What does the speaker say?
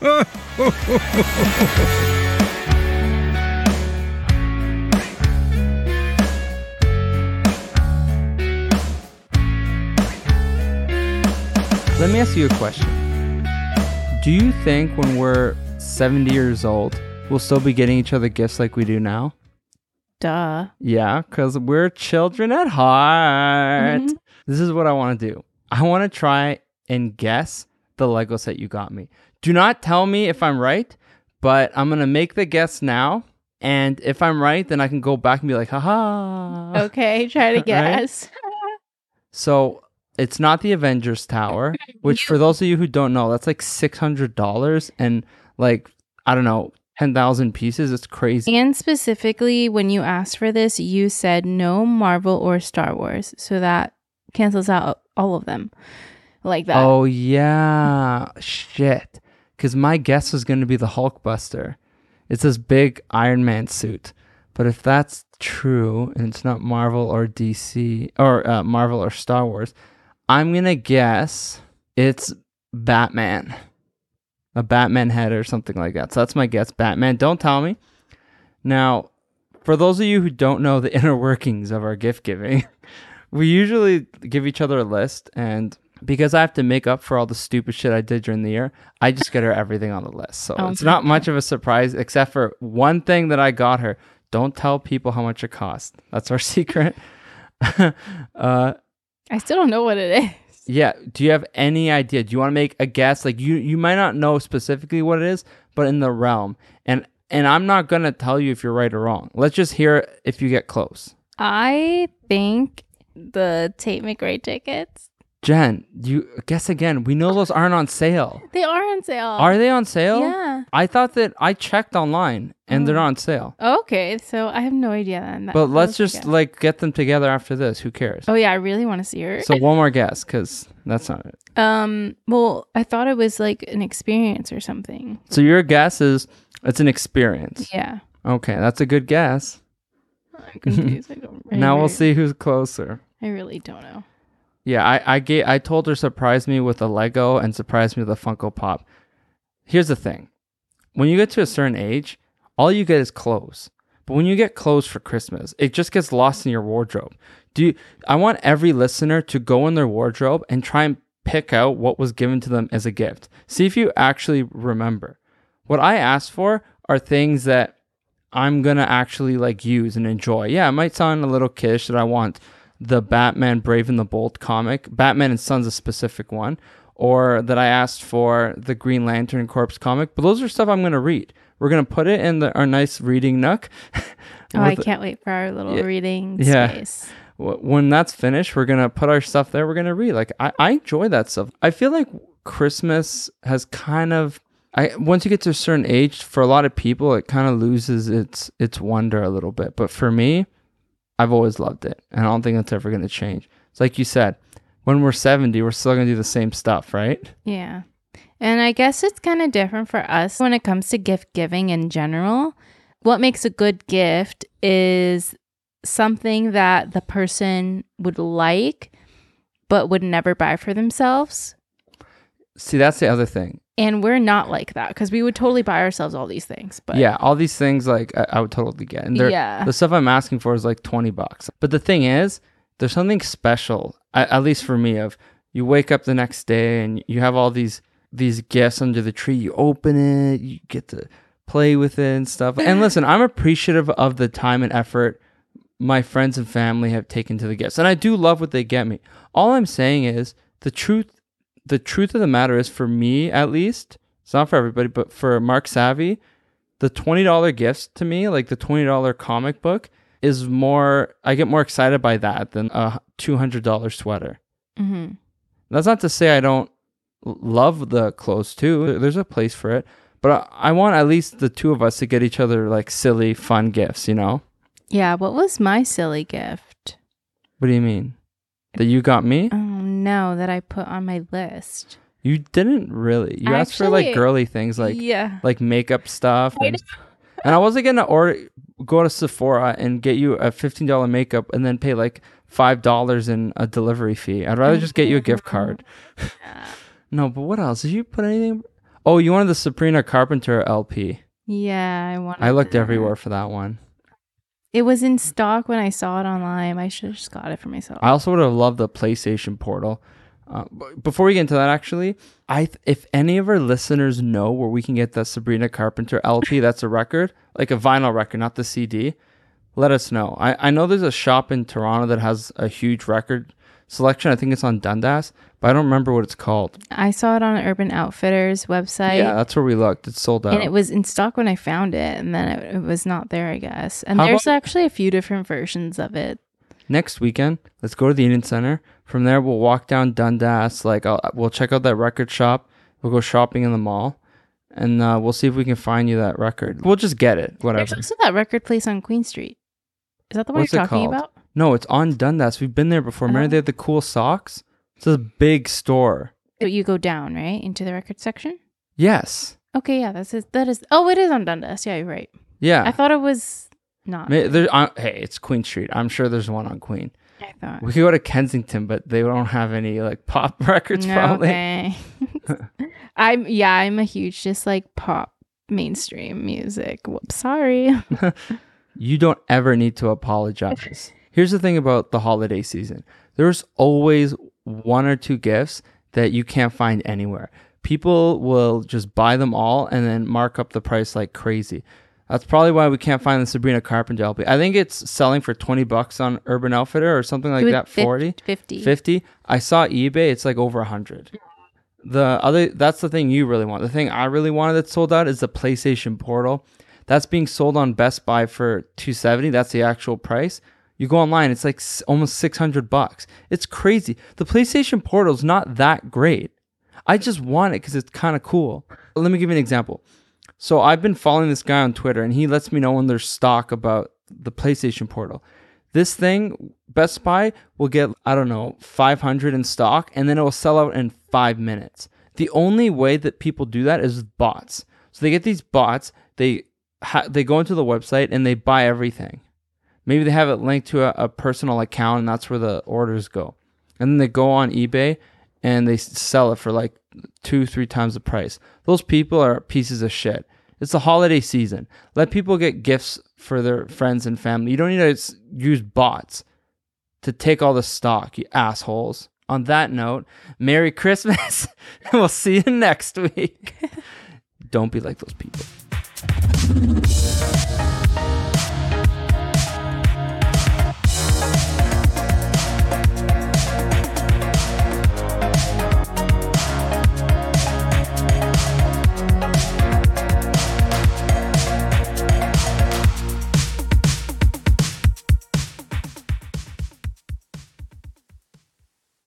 Let me ask you a question. Do you think when we're 70 years old, we'll still be getting each other gifts like we do now? Duh. Yeah, because we're children at heart. Mhm. This is what I want to do. I want to try and guess the Lego set you got me. Do not tell me if I'm right, but I'm going to make the guess now. And if I'm right, then I can go back and be like, haha. Okay, try to Right? guess. So it's not the Avengers Tower, which for those of you who don't know, that's like $600 and like, I don't know, 10,000 pieces. It's crazy. And specifically, when you asked for this, you said no Marvel or Star Wars. So that cancels out all of them like that. Oh yeah, shit. Because my guess was going to be the Hulkbuster. It's this big Iron Man suit. But if that's true and it's not Marvel or DC or uh, Marvel or Star Wars, I'm gonna guess it's Batman, a Batman head or something like that. So that's my guess. Batman. Don't tell me. Now, for those of you who don't know the inner workings of our gift giving, we usually give each other a list and because I have to make up for all the stupid shit I did during the year, I just get her everything on the list. So Oh, it's not much of a surprise except for one thing that I got her. Don't tell people how much it cost. That's our secret. uh I still don't know what it is. yeah, do you have any idea? Do you want to make a guess? Like you you might not know specifically what it is, but in the realm. And and I'm not going to tell you if you're right or wrong. Let's just hear if you get close. I think the Tate McRae tickets. Jenn, you guess again. We know those aren't on sale. They are on sale. Are they on sale? Yeah. I thought that I checked online and they're Oh. on sale. Okay, so I have no idea then. That- But let's just guess. like get them together after this. Who cares? Oh yeah, I really want to see her. So one more guess, because that's not it. um, well, I thought it was like an experience or something. So your guess is it's an experience. Yeah. Okay, that's a good guess. I'm confused. I don't. Now we'll see who's closer. I really don't know. Yeah, I I gave, I told her surprise me with a Lego and surprise me with a Funko Pop. Here's the thing. When you get to a certain age, all you get is clothes. But when you get clothes for Christmas, it just gets lost in your wardrobe. Do you, I want every listener to go in their wardrobe and try and pick out what was given to them as a gift. See if you actually remember. What I asked for are things that I'm gonna actually like use and enjoy. Yeah, it might sound a little kiddish that I want the Batman Brave and the Bold comic, Batman and Sons a specific one, or that I asked for the Green Lantern Corps comic. But those are stuff I'm gonna read. We're gonna put it in the, our nice reading nook. Oh, I can't wait for our little Yeah. reading Yeah. space. wh- when that's finished, we're gonna put our stuff there. We're gonna read. Like I, I enjoy that stuff. I feel like Christmas has kind of I once you get to a certain age, for a lot of people, it kind of loses its its wonder a little bit. But for me, I've always loved it, and I don't think that's ever gonna change. It's like you said, when we're seventy, we're still gonna do the same stuff, right? Yeah. And I guess it's kind of different for us when it comes to gift giving in general. What makes a good gift is something that the person would like but would never buy for themselves. See, that's the other thing. And we're not like that because we would totally buy ourselves all these things. But yeah, all these things like I, I would totally get, and they're yeah. the stuff I'm asking for is like 20 bucks. But the thing is, there's something special, at, at least for me, of you wake up the next day and you have all these these gifts under the tree. You open it, you get to play with it and stuff. And listen, I'm appreciative of the time and effort my friends and family have taken to the gifts. And I do love what they get me. All I'm saying is the truth the truth of the matter is for me at least, it's not for everybody, but for Marc Savvy, the $20 gifts to me, like the $20 comic book, is more I get more excited by that than a $200 sweater. hmm That's not to say I don't love the clothes too. There's a place for it, but I, I want at least the two of us to get each other like silly, fun gifts. You know? Yeah. What was my silly gift? What do you mean? That you got me? Oh, no, that I put on my list. You didn't really. You asked for like Actually, girly things, like yeah. like makeup stuff, I and, and I wasn't gonna order go to Sephora and get you a fifteen dollar makeup and then pay like five dollars in a delivery fee. I'd rather just get you a gift card. Yeah. No, but what else? Did you put anything? Oh, you wanted the Sabrina Carpenter LP. Yeah, I want. I looked everywhere for that one. It was in stock when I saw it online. I should have just got it for myself. I also would have loved the PlayStation Portal. Uh, before we get into that, actually, I th- if any of our listeners know where we can get that Sabrina Carpenter LP, that's a record, like a vinyl record, not the CD. Let us know. I, I know there's a shop in Toronto that has a huge record selection. I think it's on Dundas, but I don't remember what it's called. I saw it on Urban Outfitters website. yeah, that's where we looked. It's sold out. And it was in stock when I found it, and then it, it was not there, I guess. And How there's about- actually a few different versions of it. next weekend let's go to the Union center from there we'll walk down dundas like I'll, we'll check out that record shop we'll go shopping in the mall and uh, we'll see if we can find you that record we'll just get it There's whatever also that record place on Queen Street. Is that the one What's you're talking about? No it's on dundas we've been there before remember Oh. they have the cool socks it's a big store So you go down right into the record section. yes Okay, yeah, that's it. That is. Oh, it is on Dundas. Yeah, you're right. yeah I thought it was not. May- there, uh, hey it's queen street i'm sure there's one on queen I thought. we could go to kensington but they don't have any like pop records probably Okay. I'm yeah, I'm a huge just like pop mainstream music. Whoops, sorry. You don't ever need to apologize. Here's the thing about the holiday season there's always one or two gifts that you can't find anywhere. People will just buy them all and then mark up the price like crazy. That's probably why we can't find the Sabrina Carpenter LP. I think it's selling for 20 bucks on Urban Outfitter or something like that, fif- 40, 50. 50. I saw eBay, it's like over 100. The other that's the thing you really want. The thing I really wanted that sold out is the PlayStation Portal. That's being sold on Best Buy for 270. That's the actual price. You go online, it's like almost 600 bucks. It's crazy. The PlayStation Portal's not that great. I just want it cuz it's kind of cool. Let me give you an example. So I've been following this guy on Twitter and he lets me know when there's stock about the PlayStation Portal. This thing, Best Buy will get, I don't know, 500 in stock and then it will sell out in five minutes. The only way that people do that is bots. So they get these bots, they ha- they go into the website and they buy everything. Maybe they have it linked to a, a personal account and that's where the orders go. And then they go on eBay and they sell it for like two, three times the price. Those people are pieces of shit. It's the holiday season. Let people get gifts for their friends and family. You don't need to use bots to take all the stock, you assholes. On that note, Merry Christmas. we'll see you next week. don't be like those people.